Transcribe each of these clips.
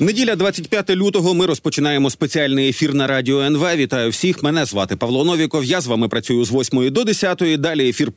Неділя 25 лютого. Ми розпочинаємо спеціальний ефір на радіо НВ. Вітаю всіх. Мене звати Павло Новіков. Я з вами працюю з 8 до 10. Далі ефір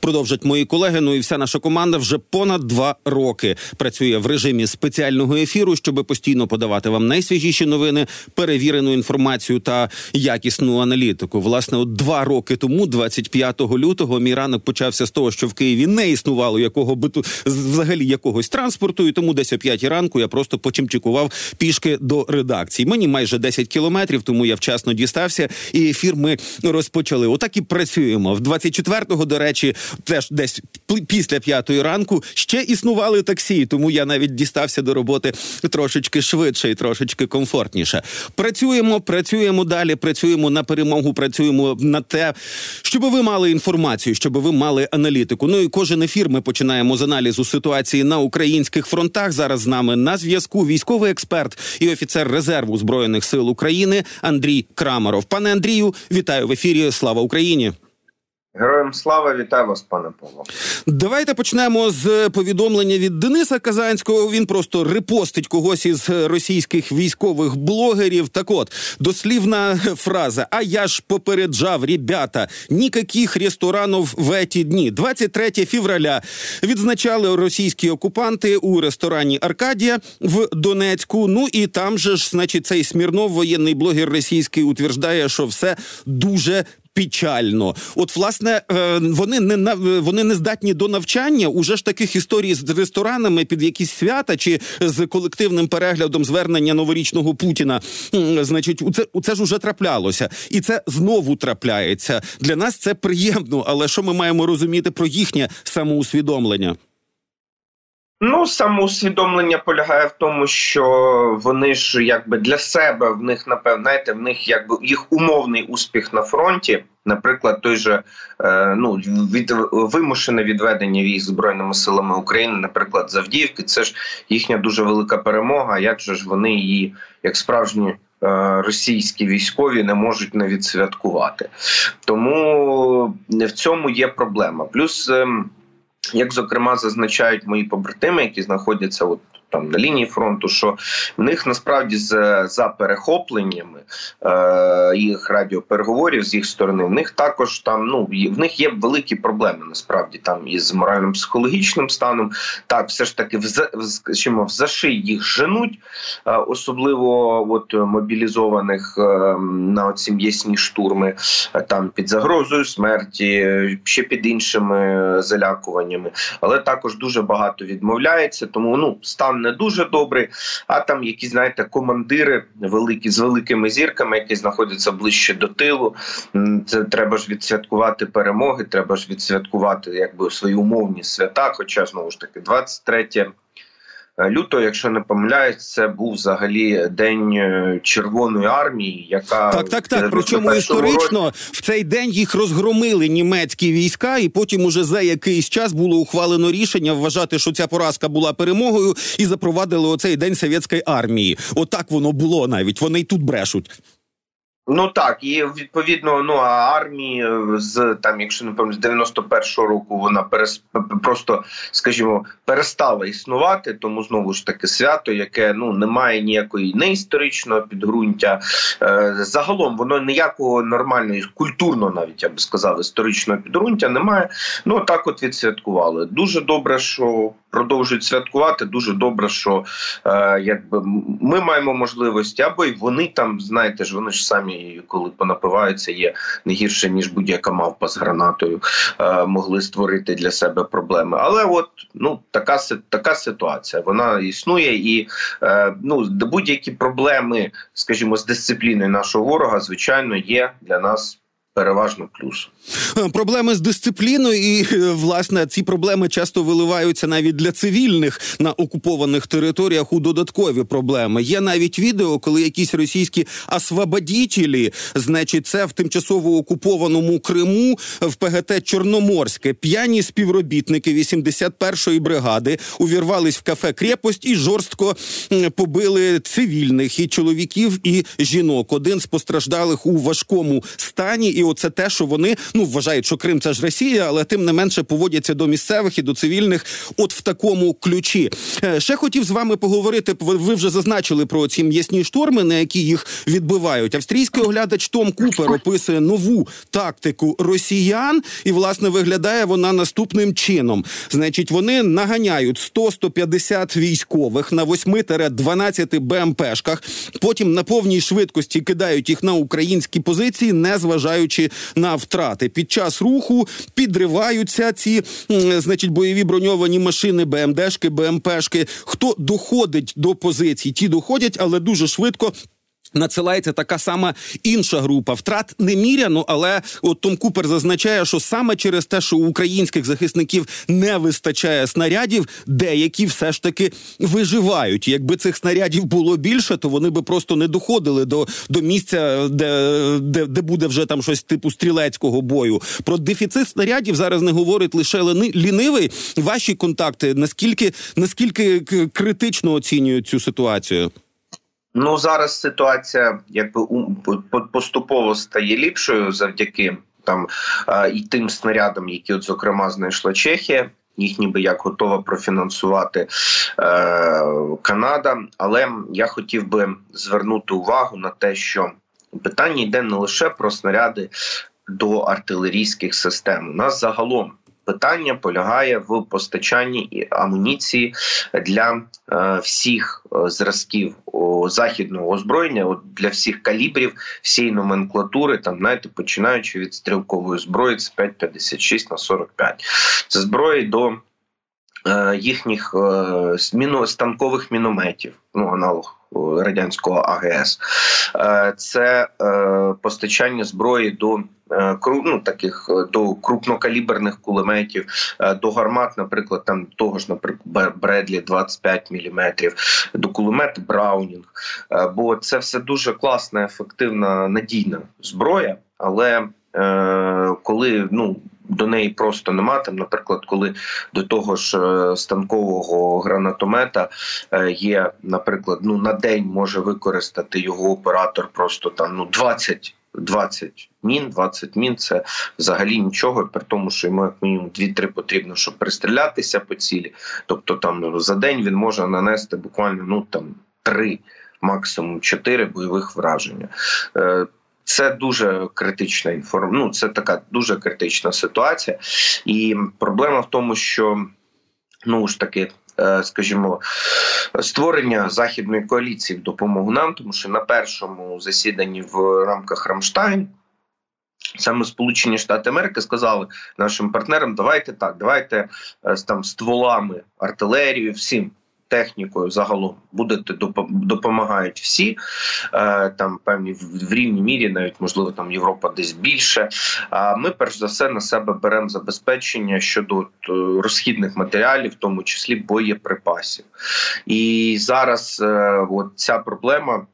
продовжать мої колеги. Ну і вся наша команда вже понад два роки працює в режимі спеціального ефіру, щоб постійно подавати вам найсвіжіші новини, перевірену інформацію та якісну аналітику. Власне, от два роки тому, 25 лютого, мій ранок почався з того, що в Києві не існувало якого биту взагалі якогось транспорту, і тому десь о 5 ранку я просто почимчикував прямував пішки до редакції. Мені майже 10 кілометрів, тому я вчасно дістався, і ефір ми розпочали. Отак і працюємо. В 24-го, до речі, теж десь після п'ятої ранку ще існували таксі, тому я навіть дістався до роботи трошечки швидше і трошечки комфортніше. Працюємо, працюємо далі. Працюємо на перемогу. Працюємо на те, щоб ви мали інформацію, щоб ви мали аналітику. Ну і кожен ефір ми починаємо з аналізу ситуації на українських фронтах. Зараз з нами на зв'язку військовий експерт і офіцер резерву збройних сил України Андрій Крамаров. Пане Андрію, вітаю в ефірі. Слава Україні. Героям слава вітаю вас, пане Павло. Давайте почнемо з повідомлення від Дениса Казанського. Він просто репостить когось із російських військових блогерів. Так, от дослівна фраза. А я ж попереджав, ребята, ніяких ресторанів в еті дні. 23 февраля відзначали російські окупанти у ресторані Аркадія в Донецьку. Ну і там же ж, значить, цей Смірнов, воєнний блогер російський, утверждає, що все дуже печально. От, власне, е, вони не вони не здатні до навчання. Уже ж таких історій з ресторанами під якісь свята чи з колективним переглядом звернення новорічного Путіна. Значить, це це ж уже траплялося, і це знову трапляється. Для нас це приємно, але що ми маємо розуміти про їхнє самоусвідомлення? Ну, самоусвідомлення полягає в тому, що вони ж якби для себе в них напевно, в них якби їх умовний успіх на фронті. Наприклад, той же е, ну від вимушене відведення військ збройними силами України, наприклад, Завдіївки, це ж їхня дуже велика перемога. Як же ж вони її, як справжні е, російські військові, не можуть не відсвяткувати? Тому в цьому є проблема. Плюс. Як зокрема зазначають мої побратими, які знаходяться от там на лінії фронту, що в них насправді з за перехопленнями е, їх радіопереговорів з їх сторони, в них також там ну в них є великі проблеми. Насправді там із моральним психологічним станом. Так, все ж таки, в скажімо, в заший їх женуть, е, особливо от мобілізованих е, на оці м'ясні штурми, е, там під загрозою смерті, ще під іншими залякуваннями, але також дуже багато відмовляється. Тому ну стан не дуже добрий. А там якісь, знаєте, командири великі з великими зірками, які знаходяться ближче до тилу. Це треба ж відсвяткувати перемоги. Треба ж відсвяткувати якби свої умовні свята. Хоча знову ж таки, 23 Е, лютого, якщо не помиляюсь, це був взагалі день е, Червоної армії, яка так, так, так. Причому історично році... в цей день їх розгромили німецькі війська, і потім уже за якийсь час було ухвалено рішення вважати, що ця поразка була перемогою, і запровадили оцей день совєтської армії. Отак воно було навіть. Вони й тут брешуть. Ну так, і відповідно, ну армії з там, якщо не пам'ятаю, з 91-го року вона перес просто, скажімо, перестала існувати. Тому знову ж таки свято, яке ну не має ніякої не історичного підґрунтя. Е, загалом воно ніякого нормального, культурно, навіть я би сказав, історичного підґрунтя немає. Ну так, от відсвяткували. Дуже добре, що продовжують святкувати. Дуже добре, що е, якби ми маємо можливості, або й вони там, знаєте ж, вони ж самі, коли понапиваються, є не гірше ніж будь-яка мавпа з гранатою, е, могли створити для себе проблеми. Але от ну така така ситуація. Вона існує, і е, ну будь-які проблеми, скажімо, з дисципліною нашого ворога, звичайно, є для нас переважно плюс. Е, проблеми з дисципліною, і е, власне ці проблеми часто виливаються навіть для цивільних на окупованих територіях у додаткові проблеми. Є навіть відео, коли якісь російські освободітелі, значить, це в тимчасово окупованому Криму в ПГТ Чорноморське. П'яні співробітники 81-ї бригади увірвались в кафе крепость і жорстко побили цивільних і чоловіків і жінок. Один з постраждалих у важкому стані і оце те, що вони ну вважають, що Крим це ж Росія, але тим не менше поводяться до місцевих і до цивільних, от в такому ключі. Е, ще хотів з вами поговорити. Ви вже зазначили про ці м'ясні шторми, на які їх відбивають. Австрійський оглядач Том Купер описує нову тактику росіян, і власне виглядає вона наступним чином. Значить, вони наганяють 100-150 військових на 8-12 БМПшках. Потім на повній швидкості кидають їх на українські позиції, не зважаючи на втрати. Під час руху підриваються ці, значить, бойові броньовані машини, БМДшки, БМПшки. Хто доходить до позицій? Ті доходять, але дуже швидко Надсилається така сама інша група втрат неміряно, але от Том Купер зазначає, що саме через те, що у українських захисників не вистачає снарядів, деякі все ж таки виживають. Якби цих снарядів було більше, то вони би просто не доходили до до місця, де де, де буде вже там щось типу стрілецького бою. Про дефіцит снарядів зараз не говорить лише лінивий. Ваші контакти наскільки наскільки критично оцінюють цю ситуацію? Ну зараз ситуація якби поступово стає ліпшою завдяки там і тим снарядам, які, от зокрема, знайшла Чехія. Їх ніби як готова профінансувати е, Канада. Але я хотів би звернути увагу на те, що питання йде не лише про снаряди до артилерійських систем. У нас загалом питання полягає в постачанні амуніції для е, всіх е, зразків західного озброєння, для всіх калібрів, всієї номенклатури, там знаєте, починаючи від стрілкової зброї, це 5,56 на 45. Це зброї до е, їхніх станкових мінометів, ну аналог радянського АГС, це постачання зброї до ну, таких до крупнокаліберних кулеметів, до гармат, наприклад, там того ж, наприклад, Бредлі 25 мм, до кулемет Браунінг. Бо це все дуже класна, ефективна, надійна зброя, але коли ну до неї просто нема. Там, наприклад, коли до того ж е, станкового гранатомета е, є, наприклад, ну на день може використати його оператор просто там ну 20 20 мін, 20 мін це взагалі нічого, при тому, що йому як мінімум 2-3 потрібно, щоб пристрілятися по цілі. Тобто, там за день він може нанести буквально ну там 3, максимум 4 бойових враження. Е, це дуже критична інформ... ну, Це така дуже критична ситуація, і проблема в тому, що ну ж таки. Е, скажімо, створення західної коаліції в допомогу нам, тому що на першому засіданні в рамках Рамштайн саме Сполучені Штати Америки сказали нашим партнерам: давайте так, давайте е, там стволами артилерію, всім технікою загалом будете допомагають всі е, там певні в рівній мірі, навіть можливо там Європа десь більше. А ми перш за все на себе беремо забезпечення щодо е, розхідних матеріалів, в тому числі боєприпасів. І зараз е, от ця проблема.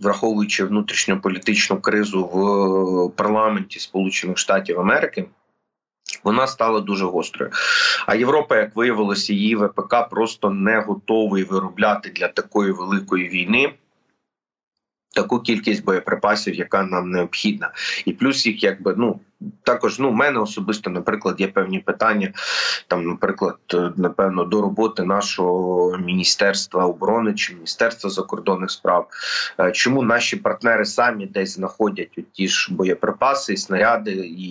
Враховуючи внутрішньополітичну кризу в парламенті Сполучених Штатів Америки, вона стала дуже гострою. А Європа, як виявилося, її ВПК просто не готовий виробляти для такої великої війни таку кількість боєприпасів, яка нам необхідна, і плюс їх, якби ну також ну, в мене особисто, наприклад, є певні питання. Там, наприклад, напевно, до роботи нашого міністерства оборони чи міністерства закордонних справ, е, чому наші партнери самі десь знаходять ті ж боєприпаси, снаряди і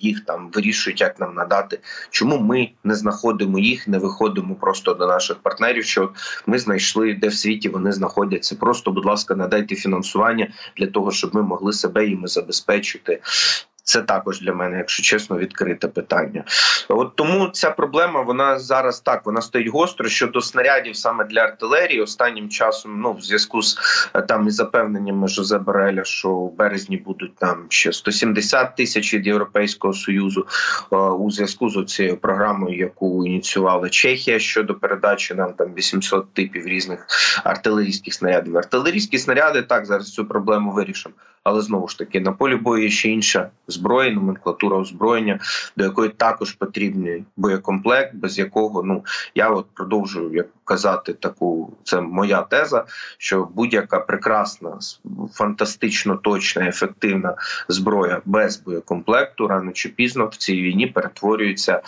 їх там вирішують, як нам надати. Чому ми не знаходимо їх, не виходимо просто до наших партнерів? Що ми знайшли, де в світі вони знаходяться? Просто, будь ласка, надайте фінансування для того, щоб ми могли себе їм забезпечити. Це також для мене, якщо чесно, відкрите питання. От тому ця проблема вона зараз так вона стоїть гостро щодо снарядів саме для артилерії. Останнім часом, ну в зв'язку з е, там із запевненнями Жозе Бореля, що в березні будуть там ще 170 тисяч від Європейського союзу е, у зв'язку з цією програмою, яку ініціювала Чехія щодо передачі нам там 800 типів різних артилерійських снарядів. Артилерійські снаряди так зараз цю проблему вирішимо. Але знову ж таки на полі бою ще інша зброя, номенклатура озброєння, до якої також потрібний боєкомплект, без якого ну я от продовжую як казати таку, це моя теза, що будь-яка прекрасна, фантастично точна, ефективна зброя без боєкомплекту рано чи пізно в цій війні перетворюється,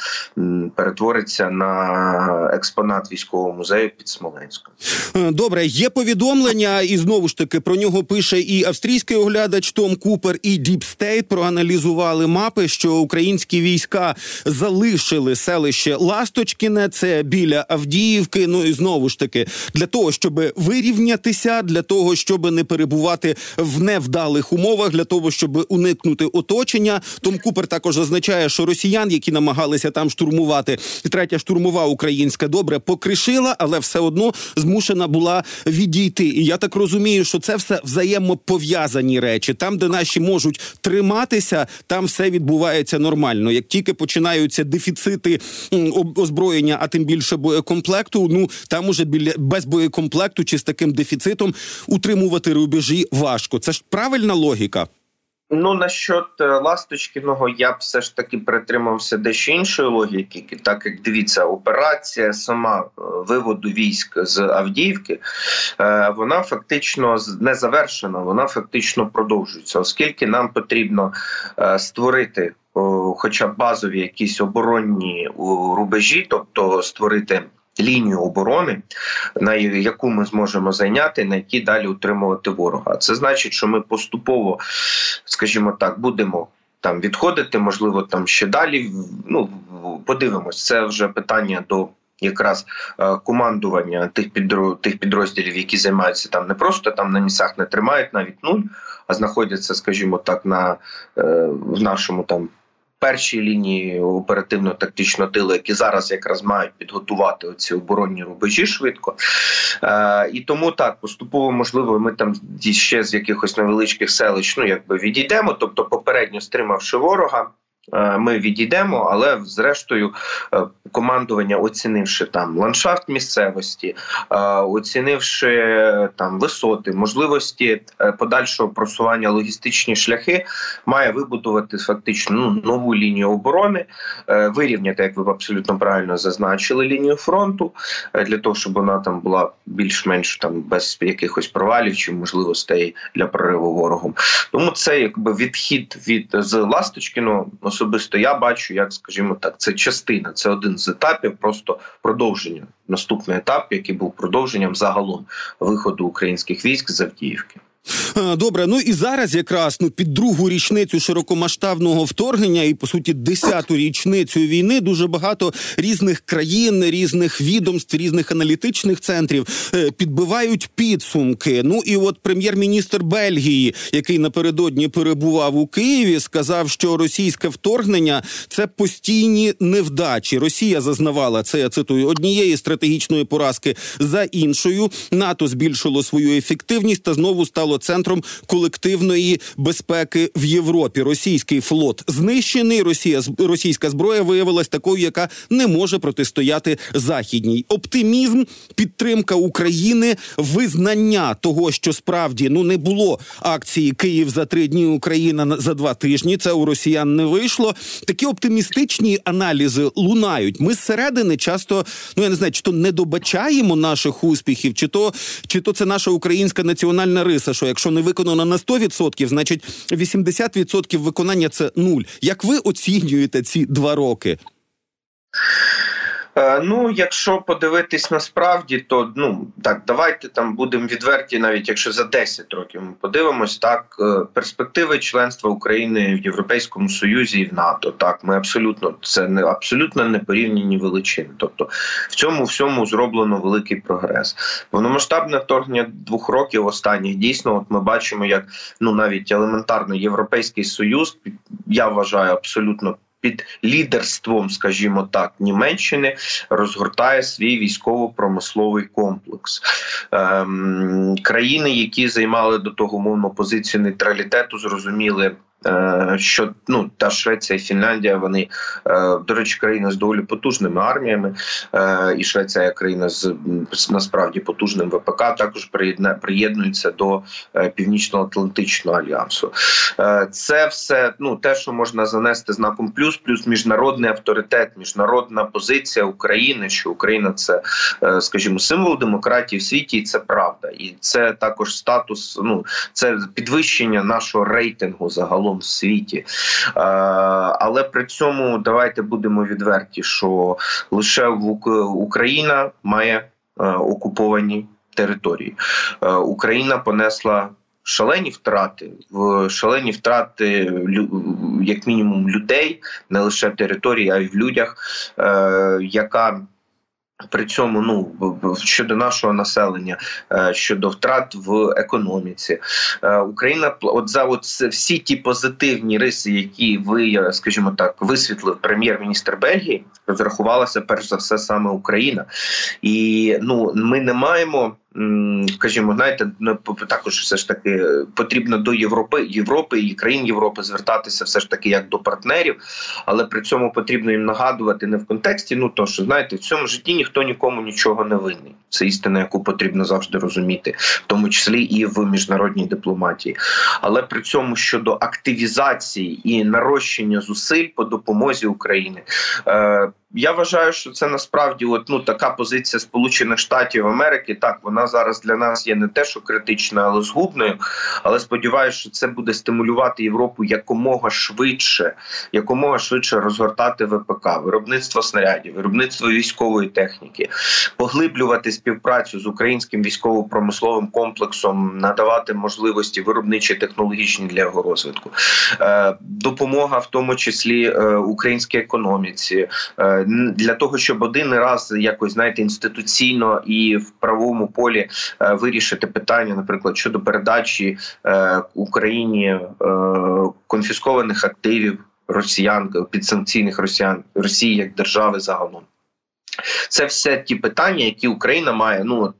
перетвориться на експонат військового музею під Смоленськом. Е, добре, є повідомлення, і знову ж таки про нього пише і австрійський оглядач Том Купер, і DeepState проаналізували мапи, що українські війська залишили селище Ласточкіне, це біля Авдіївки. Ну і знову ж таки для того, щоб вирівнятися, для того, щоб не перебувати в невдалих умовах, для того, щоб уникнути оточення. Том Купер також зазначає, що росіян, які намагалися там штурмувати, третя штурмова українська добре покришила, але все одно змушена була відійти. І я так розумію, що це все взаємопов'язані речі. Там, де наші можуть триматися, там все відбувається нормально. Як тільки починаються дефіцити озброєння, а тим більше боєкомплекту, ну там уже біля без боєкомплекту чи з таким дефіцитом утримувати рубежі важко. Це ж правильна логіка. Ну насчет е, Ласточкіного я б все ж таки притримався дещо іншої логіки, так як дивіться, операція сама е, виводу військ з Авдіївки, е, вона фактично не завершена, вона фактично продовжується, оскільки нам потрібно створити, хоча базові якісь оборонні рубежі, тобто створити лінію оборони, на яку ми зможемо зайняти, на якій далі утримувати ворога. Це значить, що ми поступово, скажімо так, будемо. Там відходити, можливо, там ще далі. Ну подивимось, це вже питання до якраз е, командування тих тих підрозділів, які займаються там не просто там на місцях не тримають навіть нуль, а знаходяться, скажімо так, на е, в нашому там першій лінії оперативно-тактичного тилу, які зараз якраз мають підготувати оці оборонні рубежі швидко. Е, І тому так поступово можливо, ми там ще з якихось невеличких селищ ну якби відійдемо, тобто попередньо стримавши ворога. Е, ми відійдемо, але зрештою е, командування, оцінивши там ландшафт місцевості, е, оцінивши там висоти, можливості подальшого просування логістичні шляхи, має вибудувати фактично ну, нову лінію оборони, вирівняти, як ви абсолютно правильно зазначили, лінію фронту для того, щоб вона там була більш-менш там без якихось провалів чи можливостей для прориву ворогом. Тому це якби відхід від з Ласточкіно особисто я бачу, як скажімо так, це частина, це один з етапів, просто продовження. Наступний етап, який був продовженням загалом виходу українських військ з Авдіївки. Добре, ну і зараз якраз ну під другу річницю широкомасштабного вторгнення і по суті десяту річницю війни дуже багато різних країн, різних відомств, різних аналітичних центрів е, підбивають підсумки. Ну і от прем'єр-міністр Бельгії, який напередодні перебував у Києві, сказав, що російське вторгнення це постійні невдачі. Росія зазнавала це. Я цитую однієї стратегічної поразки за іншою. НАТО збільшило свою ефективність та знову стало стало центром колективної безпеки в Європі. Російський флот знищений. Росія російська зброя виявилась такою, яка не може протистояти західній. Оптимізм, підтримка України, визнання того, що справді ну не було акції Київ за три дні, Україна за два тижні. Це у Росіян не вийшло. Такі оптимістичні аналізи лунають. Ми зсередини часто ну я не знаю, чи то не добачаємо наших успіхів, чи то чи то це наша українська національна риса що якщо не виконано на 100%, значить 80% виконання це нуль. Як ви оцінюєте ці два роки? Е, ну, якщо подивитись насправді, то ну так, давайте там будемо відверті, навіть якщо за 10 років ми подивимось, так е, перспективи членства України в Європейському Союзі і в НАТО. Так, ми абсолютно це не абсолютно непорівняні величини. Тобто в цьому всьому зроблено великий прогрес. Повномасштабне вторгнення двох років останніх дійсно, от ми бачимо, як ну навіть елементарно європейський союз, я вважаю абсолютно під лідерством, скажімо так, Німеччини розгортає свій військово-промисловий комплекс. Ем, Країни, які займали до того мовно позицію нейтралітету, зрозуміли. Е, що ну та Швеція і Фінляндія, вони е, до речі, країни з доволі потужними арміями, е, і Швеція, як країна з насправді потужним ВПК, також приєднується до північно-атлантичного альянсу. Це все ну те, що можна занести знаком плюс, плюс міжнародний авторитет, міжнародна позиція України, що Україна це, скажімо, символ демократії в світі, і це правда, і це також статус. Ну це підвищення нашого рейтингу загалом в світі. Але при цьому давайте будемо відверті, що лише Україна має окуповані території. Україна понесла. Шалені втрати в шалені втрати як мінімум людей, не лише території, а й в людях, е, яка при цьому ну щодо нашого населення, е, щодо втрат в економіці, е, Україна от за от всі ті позитивні риси, які ви, скажімо так, висвітлив прем'єр-міністр Бельгії, розрахувалася перш за все саме Україна, і ну ми не маємо скажімо, знаєте, ну, також все ж таки потрібно до Європи Європи і країн Європи звертатися все ж таки як до партнерів, але при цьому потрібно їм нагадувати не в контексті. Ну то що знаєте, в цьому житті ніхто нікому нічого не винний. Це істина, яку потрібно завжди розуміти, в тому числі і в міжнародній дипломатії. Але при цьому щодо активізації і нарощення зусиль по допомозі України. Е, я вважаю, що це насправді от, ну, така позиція Сполучених Штатів Америки. Так, вона зараз для нас є не те, що критична, але згубною. Але сподіваюся, що це буде стимулювати Європу якомога швидше, якомога швидше розгортати ВПК, виробництво снарядів, виробництво військової техніки, поглиблювати співпрацю з українським військово-промисловим комплексом, надавати можливості виробничі технологічні для його розвитку, е, допомога в тому числі е, українській економіці. Для того, щоб один раз якось знаєте інституційно і в правовому полі е, вирішити питання, наприклад, щодо передачі е, Україні е, конфіскованих активів росіян підсанкційних росіян Росії як держави загалом. Це все ті питання, які Україна має ну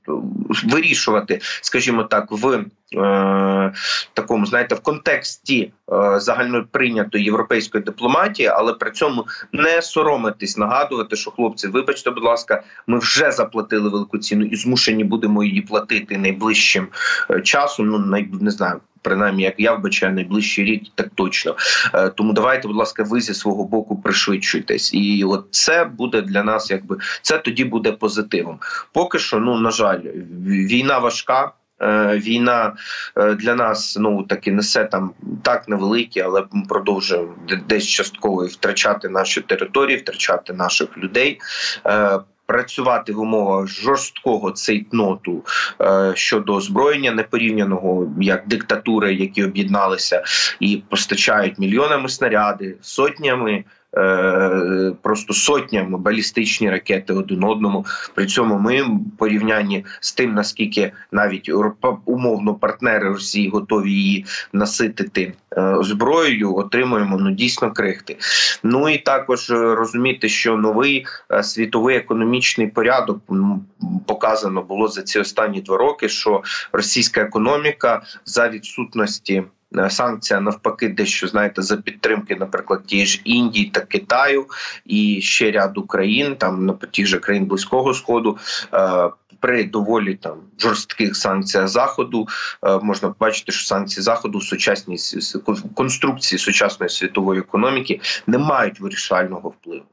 вирішувати, скажімо так, в е, такому знаєте, в контексті е, загальноприйнятої європейської дипломатії, але при цьому не соромитись, нагадувати, що хлопці, вибачте, будь ласка, ми вже заплатили велику ціну і змушені будемо її платити найближчим е, часом. Ну най, не знаю принаймні, як я вбачаю, найближчий рік, так точно. Е, тому давайте, будь ласка, ви зі свого боку пришвидшуйтесь, і от це буде для нас, якби це тоді буде позитивом. Поки що, ну на жаль, війна важка. Е, війна е, для нас ну таки несе там так невеликі, але ми продовжуємо десь частково втрачати наші території, втрачати наших людей працювати в умовах жорсткого цейтноту е, щодо озброєння непорівняного як диктатури, які об'єдналися і постачають мільйонами снаряди, сотнями. Е, просто сотнями балістичні ракети один одному. При цьому ми порівнянні з тим, наскільки навіть умовно партнери Росії готові її наситити е, зброєю, отримуємо ну дійсно крихти. Ну і також розуміти, що новий е, світовий економічний порядок показано було за ці останні два роки, що російська економіка за відсутності. Е, санкція навпаки, дещо знаєте, за підтримки, наприклад, ті ж Індії та Китаю і ще ряду країн, там на тих же країн близького сходу. Е, при доволі там жорстких санкціях заходу е, можна побачити, що санкції заходу в сучасній конструкції сучасної світової економіки не мають вирішального впливу.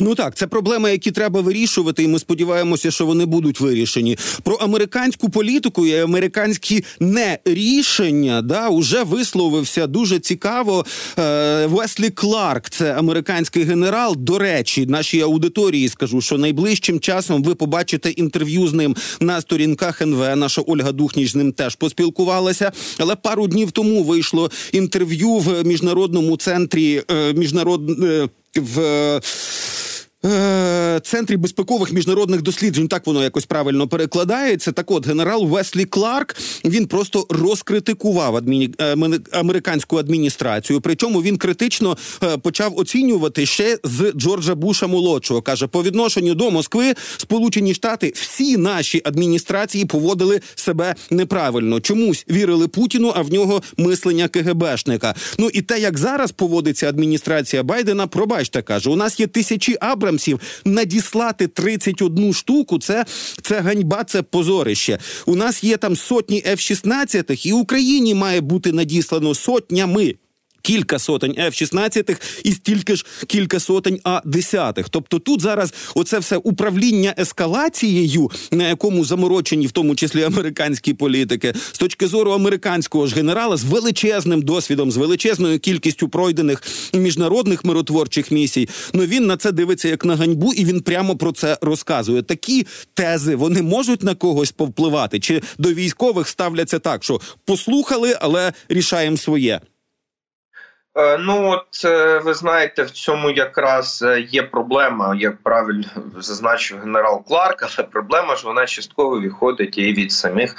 Ну так, це проблеми, які треба вирішувати, і ми сподіваємося, що вони будуть вирішені. Про американську політику і американські нерішення да уже висловився дуже цікаво. Е, Веслі Кларк, це американський генерал. До речі, нашій аудиторії скажу, що найближчим часом ви побачите інтерв'ю з ним на сторінках НВ. Наша Ольга Духніч з ним теж поспілкувалася. Але пару днів тому вийшло інтерв'ю в міжнародному центрі е, міжнарод. Е, в Е, центрі безпекових міжнародних досліджень так воно якось правильно перекладається. Так, от генерал Веслі Кларк він просто розкритикував адміні... Е, американську адміністрацію. Причому він критично е, почав оцінювати ще з Джорджа Буша молодшого. каже по відношенню до Москви, Сполучені Штати всі наші адміністрації поводили себе неправильно. Чомусь вірили Путіну, а в нього мислення КГБшника. Ну і те, як зараз поводиться адміністрація Байдена, пробачте каже, у нас є тисячі абра. Абрамсів надіслати 31 штуку. Це це ганьба, це позорище. У нас є там сотні F-16, і Україні має бути надіслано сотнями кілька сотень F-16 і стільки ж кілька сотень А-10. Тобто тут зараз оце все управління ескалацією, на якому заморочені, в тому числі американські політики, з точки зору американського ж генерала з величезним досвідом, з величезною кількістю пройдених міжнародних миротворчих місій. Ну він на це дивиться як на ганьбу, і він прямо про це розказує. Такі тези вони можуть на когось повпливати, чи до військових ставляться так, що послухали, але рішаємо своє. Е, ну от е, ви знаєте, в цьому якраз е, є проблема, як правильно зазначив генерал Кларк, але проблема ж вона частково відходить і від самих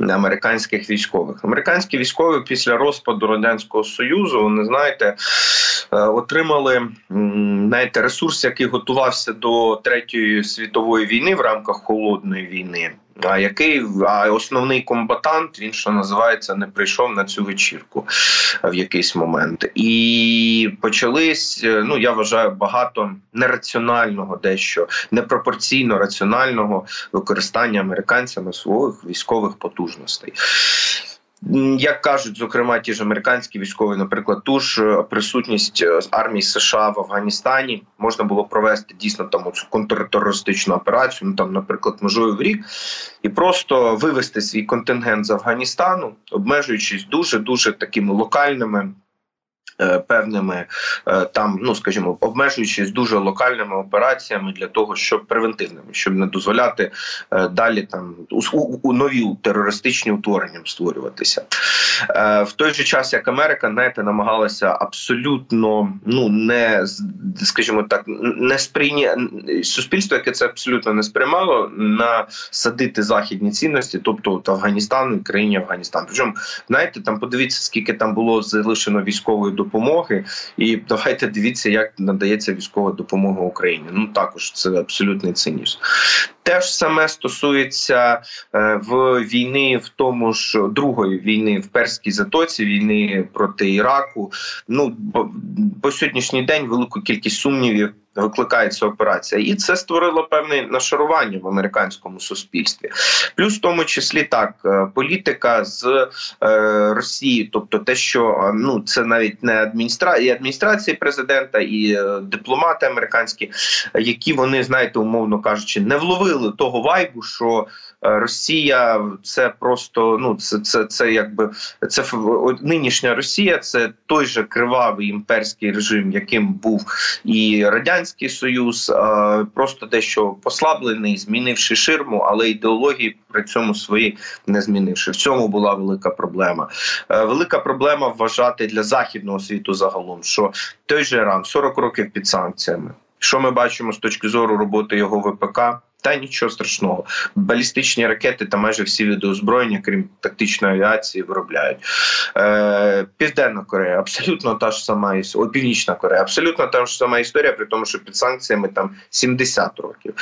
американських військових. Американські військові після розпаду радянського союзу вони знаєте отримали знаєте, ресурс, який готувався до третьої світової війни в рамках холодної війни. А який а основний комбатант він що називається не прийшов на цю вечірку в якийсь момент, і почались. Ну я вважаю багато нераціонального, дещо непропорційно раціонального використання американцями своїх військових потужностей. Як кажуть, зокрема, ті ж американські військові, наприклад, ту ж е, присутність е, армії США в Афганістані можна було провести дійсно там цю контртерористичну операцію, ну там, наприклад, межою в рік, і просто вивести свій контингент з Афганістану, обмежуючись дуже дуже такими локальними. Е, певними е, там, ну скажімо, обмежуючись дуже локальними операціями для того, щоб превентивними, щоб не дозволяти е, далі там у, у нові терористичні утворення створюватися в той же час, як Америка знаєте, намагалася абсолютно ну не скажімо так, не сприйня суспільство, яке це абсолютно не сприймало, насадити західні цінності, тобто от Афганістан, країні Афганістан. Причому знаєте, там подивіться, скільки там було залишено військової допомоги допомоги, і давайте дивіться, як надається військова допомога Україні. Ну також це абсолютний цинізм. Те ж саме стосується е, в війни, в тому ж другої війни в перській затоці, війни проти Іраку. Ну по сьогоднішній день велику кількість сумнівів викликає ця операція, і це створило певне нашарування в американському суспільстві. Плюс в тому числі так е, політика з е, Росії, тобто те, що е, ну це навіть не адміністрація, і адміністрації президента і дипломати американські, які вони знаєте, умовно кажучи, не вловили того вайбу, що Е, Росія це просто ну це це, це якби це нинішня Росія, це той же кривавий імперський режим, яким був і радянський союз, просто дещо послаблений, змінивши ширму, але ідеології при цьому свої не змінивши. В цьому була велика проблема. Е, велика проблема вважати для західного світу загалом, що той же Іран 40 років під санкціями. Що ми бачимо з точки зору роботи його ВПК? Та нічого страшного. Балістичні ракети та майже всі види озброєння, крім тактичної авіації, виробляють. Е, Південна Корея абсолютно та ж сама історія. Північна Корея, абсолютно та ж сама історія, при тому, що під санкціями там 70 років.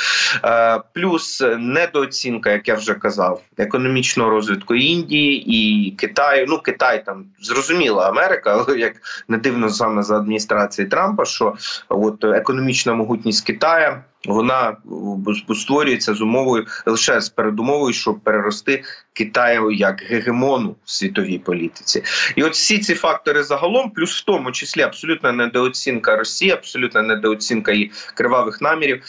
Е, Плюс недооцінка, як я вже казав, економічного розвитку Індії і Китаю. Ну, Китай там зрозуміла Америка, але як не дивно саме за адміністрації Трампа, що от економічна могутність Китаю вона створюється з умовою лише з передумовою, щоб перерости Китаю як гегемону в світовій політиці, і от всі ці фактори загалом, плюс в тому числі абсолютна недооцінка Росії, абсолютна недооцінка її кривавих намірів,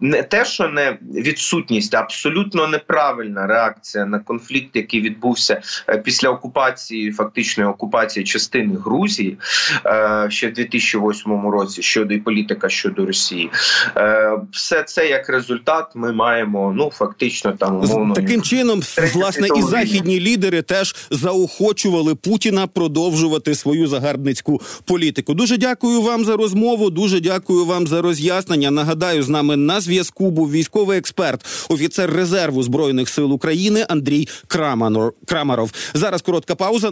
не те, що не відсутність, а абсолютно неправильна реакція на конфлікт, який відбувся е, після окупації, фактичної окупації частини Грузії е, ще в 2008 році щодо і політика щодо Росії. Е, все це як результат ми маємо ну фактично там умовно таким чином власне і західні лідери теж заохочували Путіна продовжувати свою загарбницьку політику. Дуже дякую вам за розмову. Дуже дякую вам за роз'яснення. Нагадаю, з нами на зв'язку був військовий експерт, офіцер резерву збройних сил України Андрій Краманор Крамаров. Зараз коротка пауза.